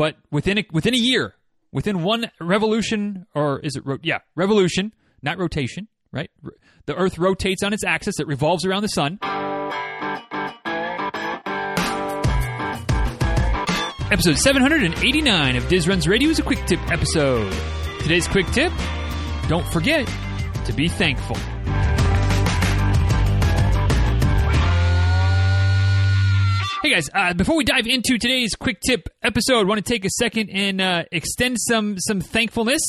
but within a, within a year, within one revolution, or is it ro- yeah revolution, not rotation, right? The Earth rotates on its axis; it revolves around the sun. Episode 789 of Diz Runs Radio is a quick tip episode. Today's quick tip don't forget to be thankful. Hey guys, uh, before we dive into today's quick tip episode, I want to take a second and uh, extend some some thankfulness,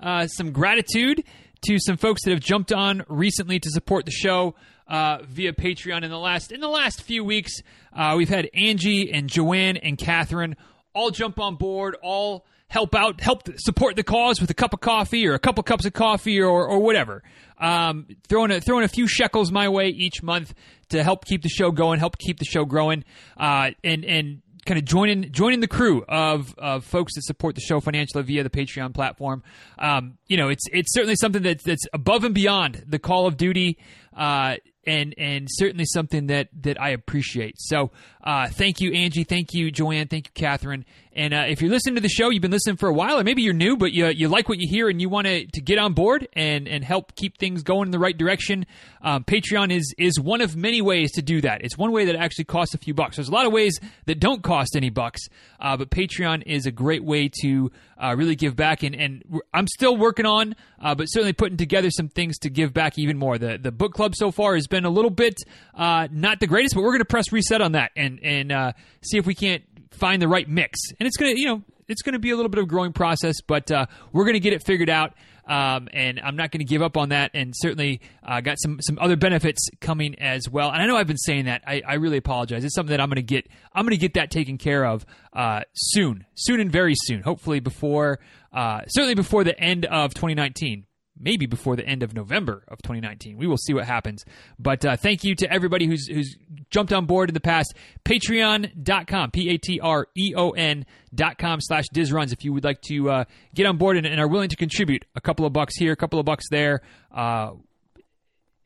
uh, some gratitude to some folks that have jumped on recently to support the show uh, via Patreon. In the last in the last few weeks, uh, we've had Angie and Joanne and Catherine all jump on board, all help out, help support the cause with a cup of coffee or a couple cups of coffee or, or whatever. Um, throwing a, throwing a few shekels my way each month to help keep the show going, help keep the show growing, uh, and and kind of joining joining the crew of, of folks that support the show financially via the Patreon platform. Um, you know, it's it's certainly something that's that's above and beyond the call of duty. Uh, and and certainly something that that I appreciate. So uh, thank you, Angie. Thank you, Joanne. Thank you, Catherine. And uh, if you're listening to the show, you've been listening for a while, or maybe you're new, but you, you like what you hear and you want to, to get on board and, and help keep things going in the right direction, um, Patreon is is one of many ways to do that. It's one way that actually costs a few bucks. There's a lot of ways that don't cost any bucks, uh, but Patreon is a great way to uh, really give back. And, and I'm still working on, uh, but certainly putting together some things to give back even more. The the book club so far has been a little bit uh, not the greatest, but we're going to press reset on that and and uh, see if we can't find the right mix. And it's going to, you know, it's going to be a little bit of a growing process, but uh, we're going to get it figured out. Um, and I'm not going to give up on that. And certainly uh, got some some other benefits coming as well. And I know I've been saying that. I, I really apologize. It's something that I'm going to get. I'm going to get that taken care of uh, soon, soon and very soon. Hopefully before, uh, certainly before the end of 2019 maybe before the end of November of 2019. We will see what happens. But uh, thank you to everybody who's who's jumped on board in the past. Patreon.com, P A T R E O N dot com slash DizRuns if you would like to uh, get on board and, and, are willing to contribute a couple of bucks here, a couple of bucks there. Uh,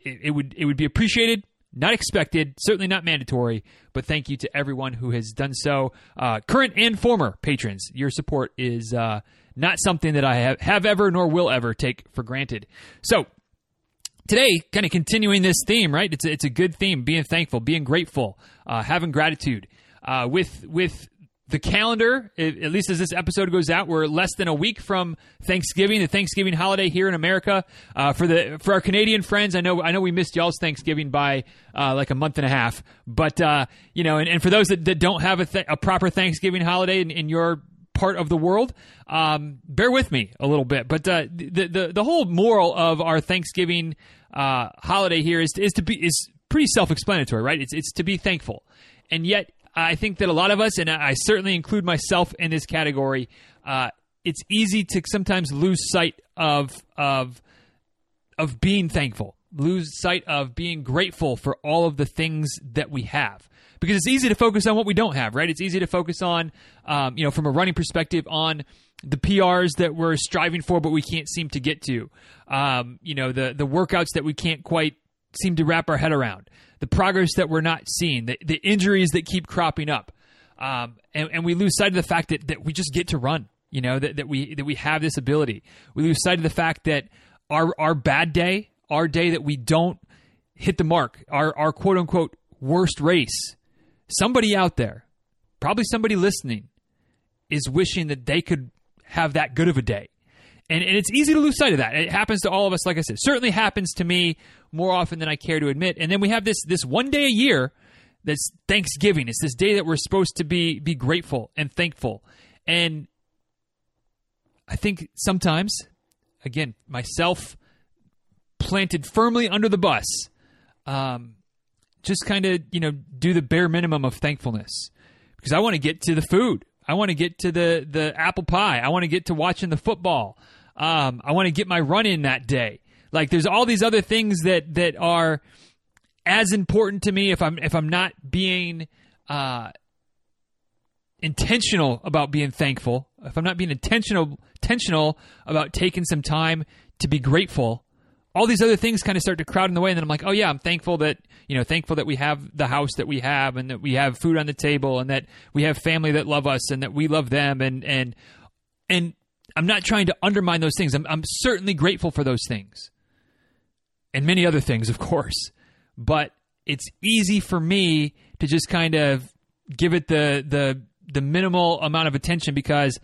it, it would it would be appreciated. Not expected, certainly not mandatory, but thank you to everyone who has done so, uh, current and former patrons. Your support is uh, not something that I have, have ever nor will ever take for granted. So, today, kind of continuing this theme, right? It's a, it's a good theme: being thankful, being grateful, uh, having gratitude. Uh, with with the calendar, at least as this episode goes out, we're less than a week from Thanksgiving, the Thanksgiving holiday here in America. Uh, for the for our Canadian friends, I know I know we missed y'all's Thanksgiving by uh, like a month and a half, but uh, you know, and, and for those that, that don't have a, th- a proper Thanksgiving holiday in, in your part of the world, um, bear with me a little bit. But uh, the, the the whole moral of our Thanksgiving uh, holiday here is is to be is pretty self explanatory, right? It's it's to be thankful, and yet I think that a lot of us, and I certainly include myself in this category, uh, it's easy to sometimes lose sight of of of being thankful, lose sight of being grateful for all of the things that we have because it's easy to focus on what we don't have, right? It's easy to focus on, um, you know, from a running perspective, on the PRs that we're striving for, but we can't seem to get to. Um, you know, the the workouts that we can't quite seem to wrap our head around, the progress that we're not seeing, the, the injuries that keep cropping up, um, and, and, we lose sight of the fact that, that we just get to run. You know that, that we that we have this ability. We lose sight of the fact that our our bad day, our day that we don't hit the mark, our our quote unquote worst race somebody out there, probably somebody listening, is wishing that they could have that good of a day. And, and it's easy to lose sight of that. It happens to all of us, like I said. Certainly happens to me more often than I care to admit. And then we have this this one day a year that's Thanksgiving. It's this day that we're supposed to be be grateful and thankful. And I think sometimes, again, myself planted firmly under the bus, um, just kind of you know do the bare minimum of thankfulness because I want to get to the food. I want to get to the the apple pie. I want to get to watching the football. Um, I want to get my run in that day. Like there's all these other things that that are as important to me if I'm if I'm not being uh, intentional about being thankful. If I'm not being intentional intentional about taking some time to be grateful all these other things kind of start to crowd in the way, and then I'm like, oh yeah, I'm thankful that you know, thankful that we have the house that we have, and that we have food on the table, and that we have family that love us, and that we love them, and and and I'm not trying to undermine those things. I'm, I'm certainly grateful for those things, and many other things, of course. But it's easy for me to just kind of give it the the the minimal amount of attention because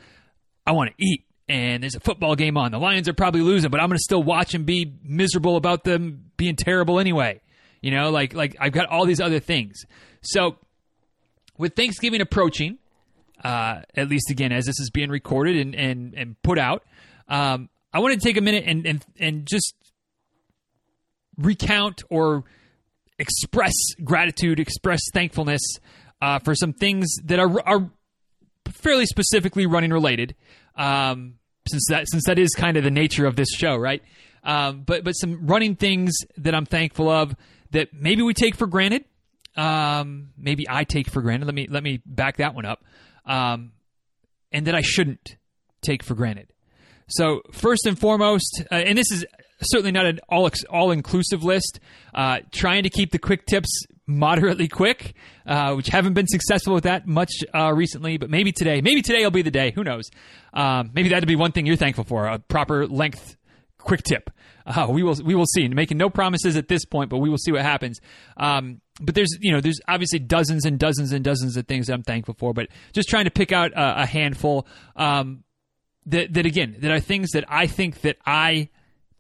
I want to eat and there's a football game on. The Lions are probably losing, but I'm going to still watch and be miserable about them being terrible anyway. You know, like like I've got all these other things. So with Thanksgiving approaching, uh, at least again as this is being recorded and and, and put out, um, I want to take a minute and and and just recount or express gratitude, express thankfulness uh, for some things that are are fairly specifically running related. Um, since that since that is kind of the nature of this show, right? Um, but but some running things that I'm thankful of that maybe we take for granted. Um, maybe I take for granted. Let me let me back that one up. Um, and that I shouldn't take for granted. So first and foremost, uh, and this is certainly not an all all inclusive list. Uh, trying to keep the quick tips moderately quick, uh, which haven't been successful with that much uh, recently. But maybe today, maybe today will be the day. Who knows? Um, maybe that'd be one thing you're thankful for: a proper length quick tip. Uh, we will we will see. Making no promises at this point, but we will see what happens. Um, but there's you know there's obviously dozens and dozens and dozens of things that I'm thankful for. But just trying to pick out a, a handful. Um, that that again that are things that I think that I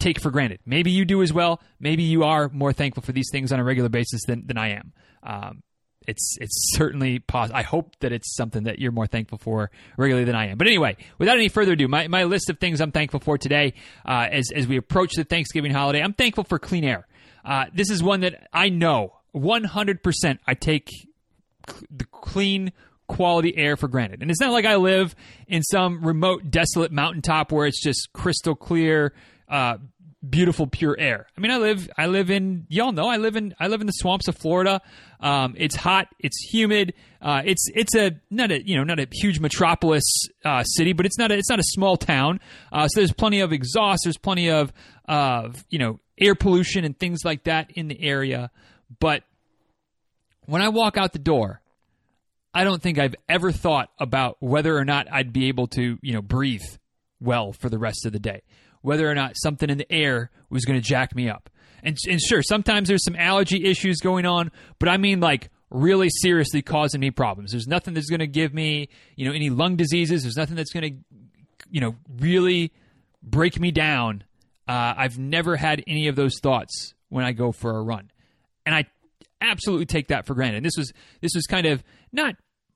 take for granted. Maybe you do as well. Maybe you are more thankful for these things on a regular basis than, than I am. Um, it's it's certainly possible. I hope that it's something that you're more thankful for regularly than I am. But anyway, without any further ado, my, my list of things I'm thankful for today uh, as as we approach the Thanksgiving holiday, I'm thankful for clean air. Uh, this is one that I know 100% I take the clean quality air for granted. And it's not like I live in some remote, desolate mountaintop where it's just crystal clear, uh, beautiful pure air. I mean, I live I live in y'all know I live in I live in the swamps of Florida. Um, it's hot, it's humid. Uh, it's it's a not a you know not a huge metropolis uh, city, but it's not a, it's not a small town. Uh, so there's plenty of exhaust. There's plenty of of you know air pollution and things like that in the area. But when I walk out the door, I don't think I've ever thought about whether or not I'd be able to you know breathe well for the rest of the day whether or not something in the air was going to jack me up. And, and sure, sometimes there's some allergy issues going on, but I mean like really seriously causing me problems. There's nothing that's going to give me, you know, any lung diseases. There's nothing that's going to, you know, really break me down. Uh, I've never had any of those thoughts when I go for a run, and I absolutely take that for granted. And this was this was kind of not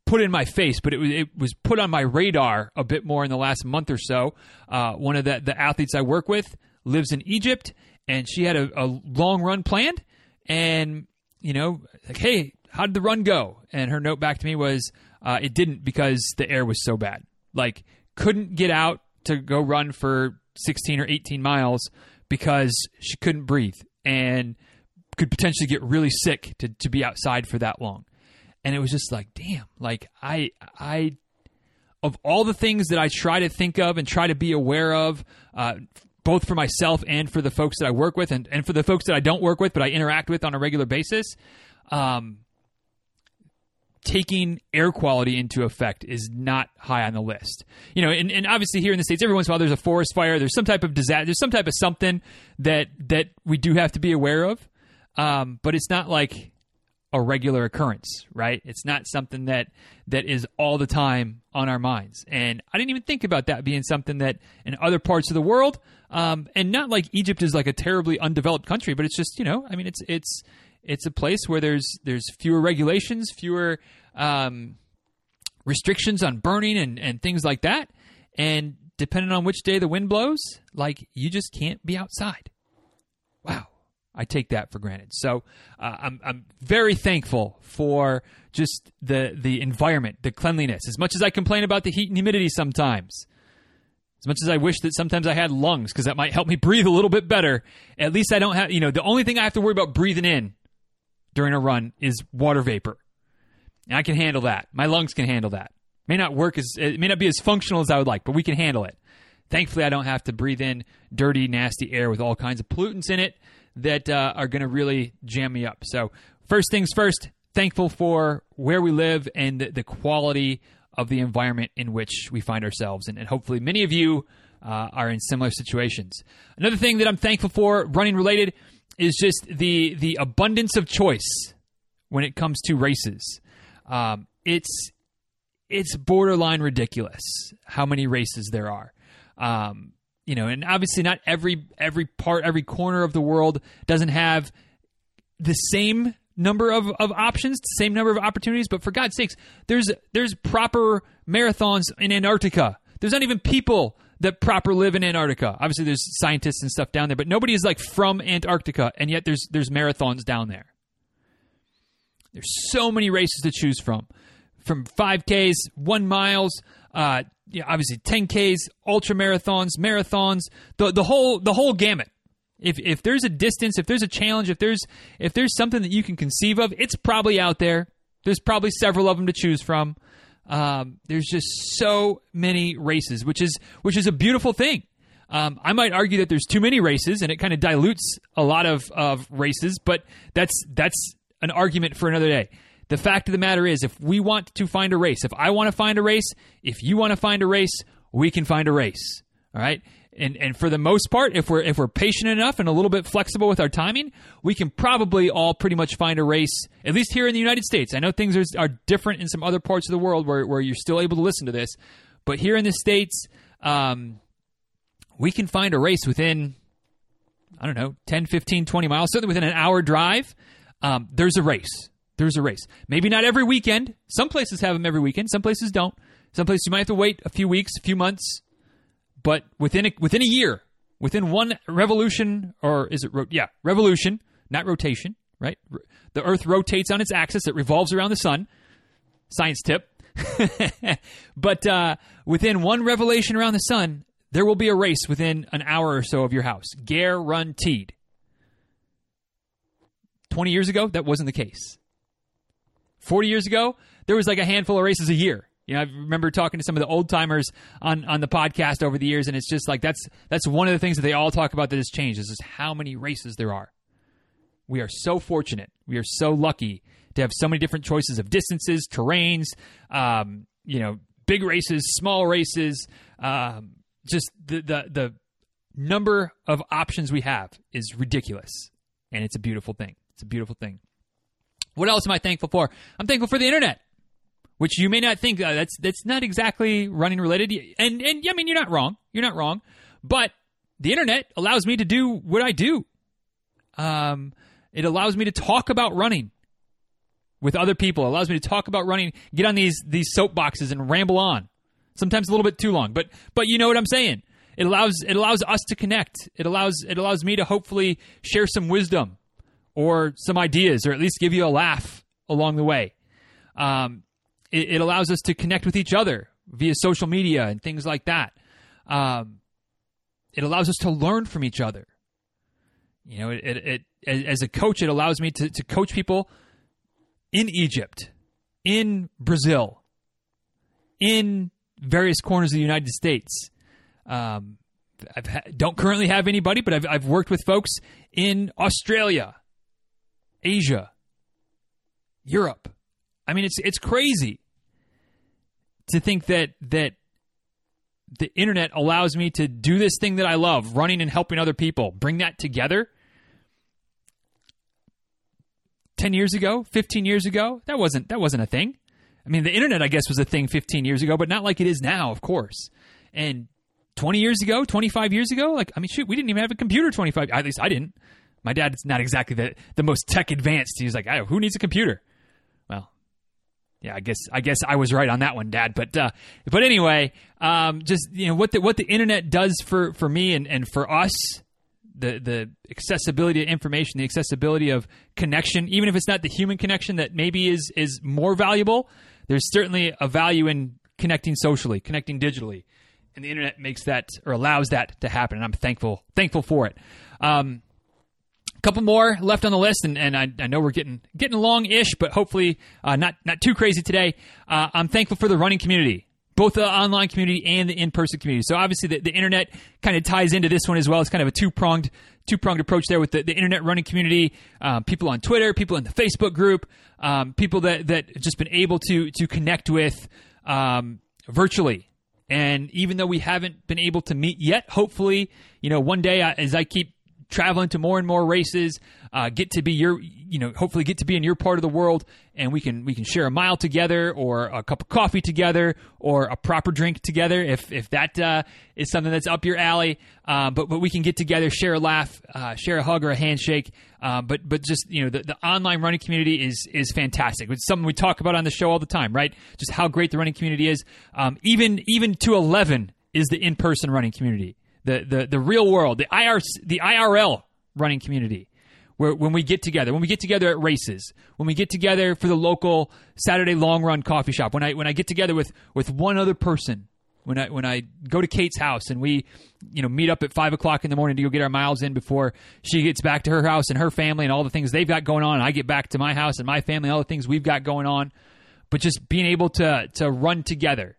put in my face, but it was it was put on my radar a bit more in the last month or so. Uh, one of the the athletes I work with lives in Egypt, and she had a, a long run planned, and you know, like, hey, how did the run go? And her note back to me was, uh, it didn't because the air was so bad. Like, couldn't get out to go run for 16 or 18 miles because she couldn't breathe and could potentially get really sick to, to be outside for that long and it was just like damn like i i of all the things that i try to think of and try to be aware of uh, both for myself and for the folks that i work with and, and for the folks that i don't work with but i interact with on a regular basis um, taking air quality into effect is not high on the list. You know, and, and obviously here in the states, every once in a while there's a forest fire, there's some type of disaster, there's some type of something that that we do have to be aware of. Um, but it's not like a regular occurrence, right? It's not something that that is all the time on our minds. And I didn't even think about that being something that in other parts of the world, um, and not like Egypt is like a terribly undeveloped country, but it's just you know, I mean, it's it's it's a place where there's there's fewer regulations, fewer um, restrictions on burning and and things like that, and depending on which day the wind blows, like you just can't be outside. I take that for granted. So uh, I'm I'm very thankful for just the the environment, the cleanliness. As much as I complain about the heat and humidity sometimes, as much as I wish that sometimes I had lungs because that might help me breathe a little bit better. At least I don't have you know the only thing I have to worry about breathing in during a run is water vapor. And I can handle that. My lungs can handle that. May not work as it may not be as functional as I would like, but we can handle it. Thankfully, I don't have to breathe in dirty, nasty air with all kinds of pollutants in it that uh, are going to really jam me up. So, first things first, thankful for where we live and the, the quality of the environment in which we find ourselves. And, and hopefully, many of you uh, are in similar situations. Another thing that I'm thankful for, running related, is just the the abundance of choice when it comes to races. Um, it's it's borderline ridiculous how many races there are. Um, you know, and obviously not every every part, every corner of the world doesn't have the same number of, of options, the same number of opportunities. But for God's sakes, there's there's proper marathons in Antarctica. There's not even people that proper live in Antarctica. Obviously, there's scientists and stuff down there, but nobody is like from Antarctica, and yet there's there's marathons down there. There's so many races to choose from, from 5Ks, one miles, uh, you know, obviously 10Ks, ultra marathons, marathons, the the whole the whole gamut. If if there's a distance, if there's a challenge, if there's if there's something that you can conceive of, it's probably out there. There's probably several of them to choose from. Um, there's just so many races, which is which is a beautiful thing. Um, I might argue that there's too many races, and it kind of dilutes a lot of, of races. But that's that's an argument for another day. The fact of the matter is, if we want to find a race, if I want to find a race, if you want to find a race, we can find a race. All right. And, and for the most part, if we're if we're patient enough and a little bit flexible with our timing, we can probably all pretty much find a race. At least here in the United States, I know things are, are different in some other parts of the world where, where you're still able to listen to this, but here in the states, um, we can find a race within I don't know 10, 15, 20 miles, certainly within an hour drive. Um, there's a race there's a race. Maybe not every weekend. Some places have them every weekend. Some places don't. Some places you might have to wait a few weeks, a few months, but within a, within a year, within one revolution, or is it? Ro- yeah, revolution, not rotation. Right. The Earth rotates on its axis. It revolves around the sun. Science tip. but uh, within one revelation around the sun, there will be a race within an hour or so of your house. Guaranteed. 20 years ago, that wasn't the case. 40 years ago, there was like a handful of races a year. You know, I remember talking to some of the old timers on, on the podcast over the years, and it's just like that's that's one of the things that they all talk about that has changed is just how many races there are. We are so fortunate. We are so lucky to have so many different choices of distances, terrains, um, you know, big races, small races. Um, just the, the the number of options we have is ridiculous, and it's a beautiful thing. It's a beautiful thing. What else am I thankful for? I'm thankful for the internet, which you may not think uh, that's that's not exactly running related. And and I mean, you're not wrong. You're not wrong. But the internet allows me to do what I do. Um, it allows me to talk about running with other people. It allows me to talk about running, get on these these soapboxes and ramble on. Sometimes a little bit too long, but but you know what I'm saying. It allows it allows us to connect. It allows it allows me to hopefully share some wisdom or some ideas, or at least give you a laugh along the way. Um, it, it, allows us to connect with each other via social media and things like that. Um, it allows us to learn from each other. You know, it, it, it as a coach, it allows me to, to coach people in Egypt, in Brazil, in various corners of the United States. Um, I ha- don't currently have anybody, but I've, I've worked with folks in Australia, Asia, Europe. I mean, it's it's crazy to think that that the internet allows me to do this thing that I love, running and helping other people, bring that together. 10 years ago, 15 years ago, that wasn't that wasn't a thing. I mean, the internet I guess was a thing 15 years ago, but not like it is now, of course. And 20 years ago, 25 years ago, like I mean, shoot, we didn't even have a computer 25 at least I didn't. My dad's not exactly the, the most tech advanced. He's like, oh, who needs a computer? Well, yeah, I guess I guess I was right on that one, Dad. But uh, but anyway, um, just you know what the what the internet does for for me and and for us, the the accessibility of information, the accessibility of connection, even if it's not the human connection that maybe is is more valuable. There's certainly a value in connecting socially, connecting digitally, and the internet makes that or allows that to happen. And I'm thankful thankful for it. Um, couple more left on the list, and, and I, I know we're getting getting along ish, but hopefully uh, not not too crazy today. Uh, I'm thankful for the running community. both the online community and the in-person community. So obviously the, the internet kind of ties into this one as well. It's kind of a two-pronged two-pronged approach there with the, the internet running community, um, people on Twitter, people in the Facebook group, um, people that that just been able to to connect with um, virtually. And even though we haven't been able to meet yet, hopefully, you know, one day as I keep traveling to more and more races, uh, get to be your, you know, hopefully get to be in your part of the world, and we can we can share a mile together, or a cup of coffee together, or a proper drink together, if if that uh, is something that's up your alley. Uh, but but we can get together, share a laugh, uh, share a hug or a handshake. Uh, but but just you know, the, the online running community is is fantastic. It's something we talk about on the show all the time, right? Just how great the running community is. Um, even even to eleven is the in person running community the the the real world, the IR the IRL running community. Where when we get together, when we get together at races, when we get together for the local Saturday long run coffee shop, when I when I get together with with one other person, when I when I go to Kate's house and we, you know, meet up at five o'clock in the morning to go get our miles in before she gets back to her house and her family and all the things they've got going on, and I get back to my house and my family, all the things we've got going on. But just being able to to run together,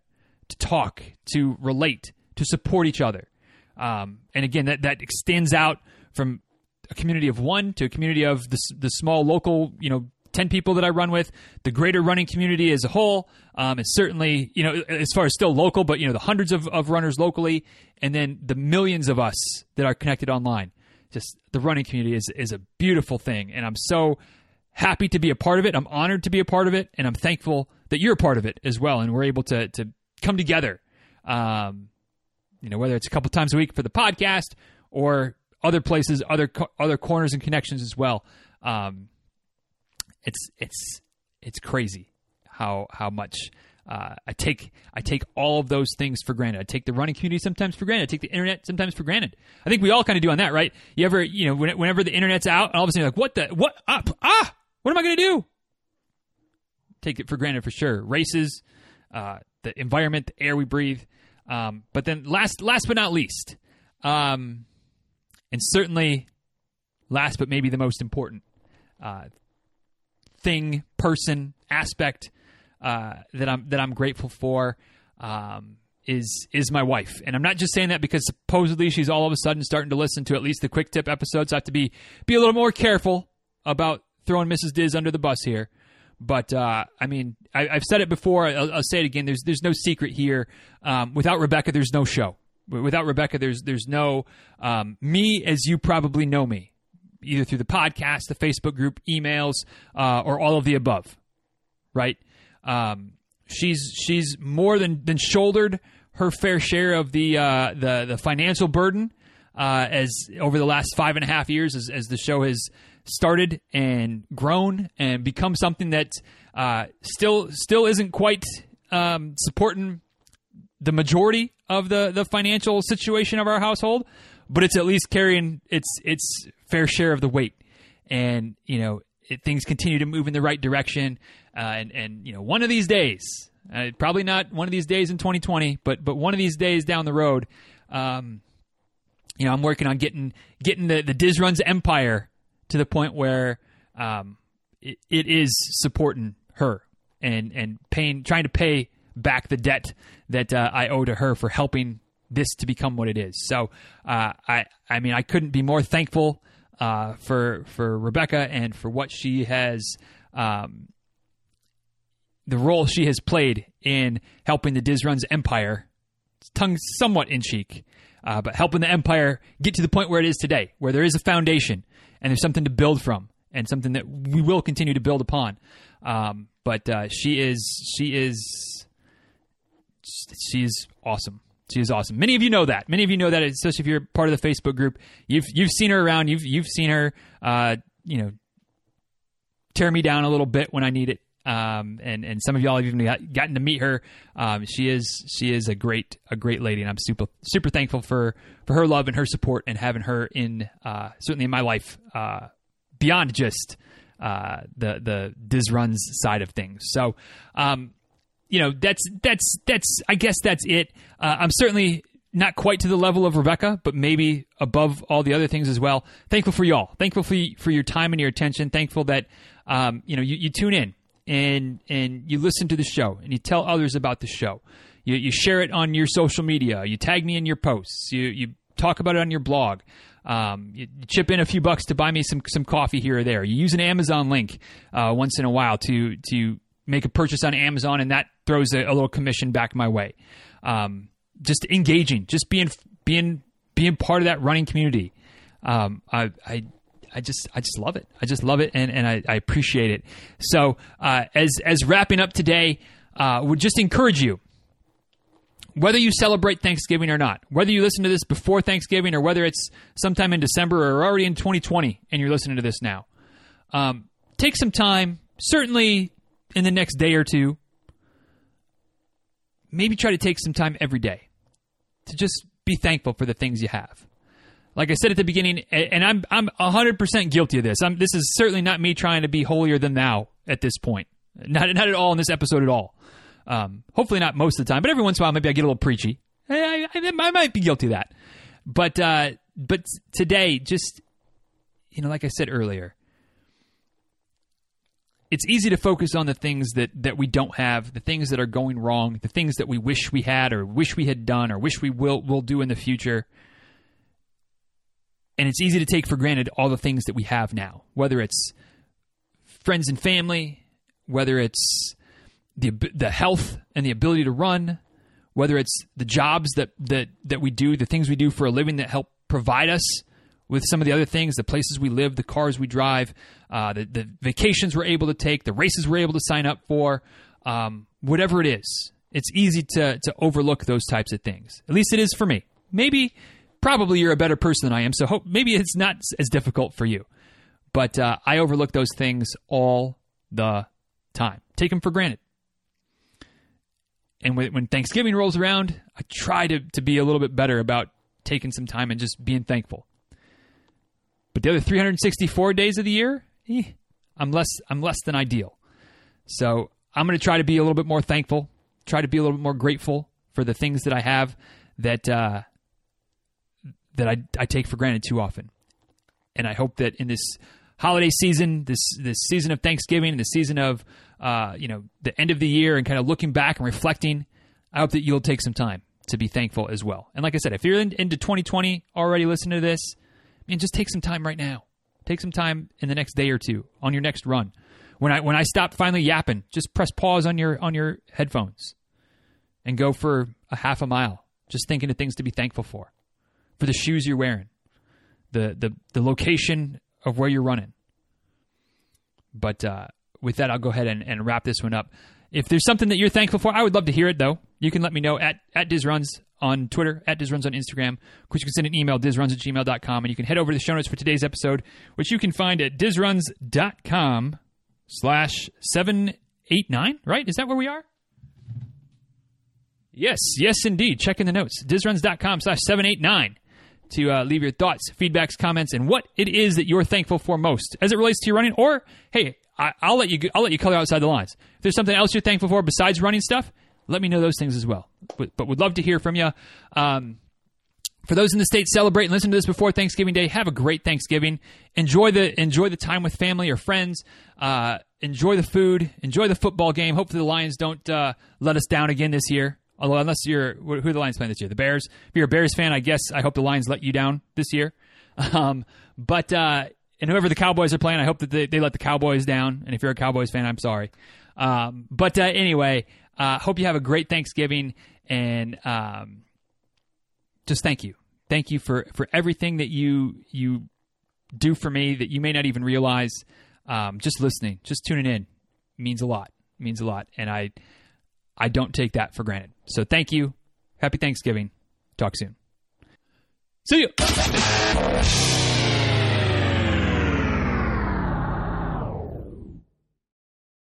to talk, to relate, to support each other, um, and again, that, that extends out from a community of one to a community of the, the small local, you know, 10 people that I run with, the greater running community as a whole. Um, and certainly, you know, as far as still local, but, you know, the hundreds of, of runners locally, and then the millions of us that are connected online. Just the running community is, is a beautiful thing. And I'm so happy to be a part of it. I'm honored to be a part of it. And I'm thankful that you're a part of it as well. And we're able to, to come together um, you know, whether it's a couple times a week for the podcast or other places, other other corners and connections as well. Um, it's it's it's crazy how how much uh, I take I take all of those things for granted. I take the running community sometimes for granted. I take the internet sometimes for granted. I think we all kind of do on that, right? You ever you know whenever the internet's out, all of a sudden you're like, what the what up ah what am I going to do? Take it for granted for sure. Races, uh, the environment, the air we breathe. Um, but then last last but not least, um, and certainly last but maybe the most important uh, thing, person, aspect uh, that I'm that I'm grateful for um, is is my wife. And I'm not just saying that because supposedly she's all of a sudden starting to listen to at least the quick tip episodes. I have to be be a little more careful about throwing Mrs. Diz under the bus here. But uh, I mean, I, have said it before. I'll, I'll, say it again. There's there's no secret here. Um, without Rebecca, there's no show. Without Rebecca, there's there's no um, me as you probably know me, either through the podcast, the Facebook group, emails, uh, or all of the above. Right? Um, she's she's more than than shouldered her fair share of the uh, the the financial burden uh, as over the last five and a half years as, as the show has started and grown and become something that uh, still still isn't quite um, supporting the majority of the the financial situation of our household, but it's at least carrying its its fair share of the weight. And you know, it, things continue to move in the right direction. Uh, and and you know, one of these days, uh, probably not one of these days in 2020, but but one of these days down the road. Um, you know, I'm working on getting getting the the Diz Runs Empire to the point where um, it, it is supporting her and and paying, trying to pay back the debt that uh, I owe to her for helping this to become what it is. So uh, I I mean I couldn't be more thankful uh, for for Rebecca and for what she has. Um, the role she has played in helping the Diz Runs empire, tongue somewhat in cheek, uh, but helping the empire get to the point where it is today, where there is a foundation, and there's something to build from and something that we will continue to build upon. Um, but uh, she is she is she is awesome. She is awesome. Many of you know that. Many of you know that, especially if you're part of the Facebook group. You've you've seen her around. You've you've seen her, uh, you know, tear me down a little bit when I need it. Um, and and some of y'all have even gotten to meet her. Um, she is she is a great a great lady, and I'm super super thankful for for her love and her support and having her in uh, certainly in my life uh, beyond just uh, the the Diz runs side of things. So, um, you know that's that's that's I guess that's it. Uh, I'm certainly not quite to the level of Rebecca, but maybe above all the other things as well. Thankful for y'all. Thankful for for your time and your attention. Thankful that um, you know you, you tune in and and you listen to the show and you tell others about the show. You, you share it on your social media. You tag me in your posts. You you talk about it on your blog. Um, you chip in a few bucks to buy me some some coffee here or there. You use an Amazon link uh, once in a while to to make a purchase on Amazon, and that throws a, a little commission back my way. Um, just engaging, just being being being part of that running community. Um, I, I I just I just love it. I just love it, and and I, I appreciate it. So uh, as as wrapping up today, uh, would just encourage you whether you celebrate Thanksgiving or not, whether you listen to this before Thanksgiving or whether it's sometime in December or already in 2020 and you're listening to this now, um, take some time, certainly in the next day or two, maybe try to take some time every day to just be thankful for the things you have. Like I said at the beginning, and I'm I'm 100% guilty of this. I'm, this is certainly not me trying to be holier than thou at this point. Not not at all in this episode at all. Um, hopefully not most of the time, but every once in a while maybe I get a little preachy. I, I, I might be guilty of that. But uh, but today, just you know, like I said earlier, it's easy to focus on the things that that we don't have, the things that are going wrong, the things that we wish we had or wish we had done or wish we will will do in the future. And it's easy to take for granted all the things that we have now, whether it's friends and family, whether it's the the health and the ability to run, whether it's the jobs that that that we do, the things we do for a living that help provide us with some of the other things, the places we live, the cars we drive, uh, the, the vacations we're able to take, the races we're able to sign up for, um, whatever it is. It's easy to to overlook those types of things. At least it is for me. Maybe, probably you're a better person than I am, so hope, maybe it's not as difficult for you. But uh, I overlook those things all the time. Take them for granted and when Thanksgiving rolls around, I try to, to be a little bit better about taking some time and just being thankful. But the other 364 days of the year, eh, I'm less I'm less than ideal. So I'm going to try to be a little bit more thankful, try to be a little bit more grateful for the things that I have that uh, that I, I take for granted too often. And I hope that in this holiday season, this this season of Thanksgiving, the season of uh, you know the end of the year, and kind of looking back and reflecting, I hope that you'll take some time to be thankful as well. And like I said, if you're in, into 2020 already listening to this, I mean, just take some time right now. Take some time in the next day or two on your next run. When I when I stop finally yapping, just press pause on your on your headphones and go for a half a mile, just thinking of things to be thankful for, for the shoes you're wearing, the the the location of where you're running. But uh, with that, I'll go ahead and, and, wrap this one up. If there's something that you're thankful for, I would love to hear it, though. You can let me know at, at DizRuns on Twitter, at DizRuns on Instagram. Of course, you can send an email, dizruns at gmail.com, and you can head over to the show notes for today's episode, which you can find at dizruns.com slash 789, right? Is that where we are? Yes, yes, indeed. Check in the notes. Dizruns.com slash 789 to uh, leave your thoughts, feedbacks, comments, and what it is that you're thankful for most as it relates to your running. Or hey, I, will let you I'll let you color outside the lines. If there's something else you're thankful for besides running stuff, let me know those things as well. But, but would love to hear from you. Um, for those in the states celebrate and listen to this before Thanksgiving Day, have a great Thanksgiving. Enjoy the enjoy the time with family or friends. Uh, enjoy the food. Enjoy the football game. Hopefully the Lions don't uh, let us down again this year. Although, unless you're who are the Lions playing this year? The Bears. If you're a Bears fan, I guess I hope the Lions let you down this year. Um, but uh, and whoever the Cowboys are playing, I hope that they, they, let the Cowboys down. And if you're a Cowboys fan, I'm sorry. Um, but uh, anyway, uh, hope you have a great Thanksgiving and um, just thank you, thank you for for everything that you you do for me that you may not even realize. Um, just listening, just tuning in means a lot. Means a lot, and I I don't take that for granted. So thank you. Happy Thanksgiving. Talk soon. See you.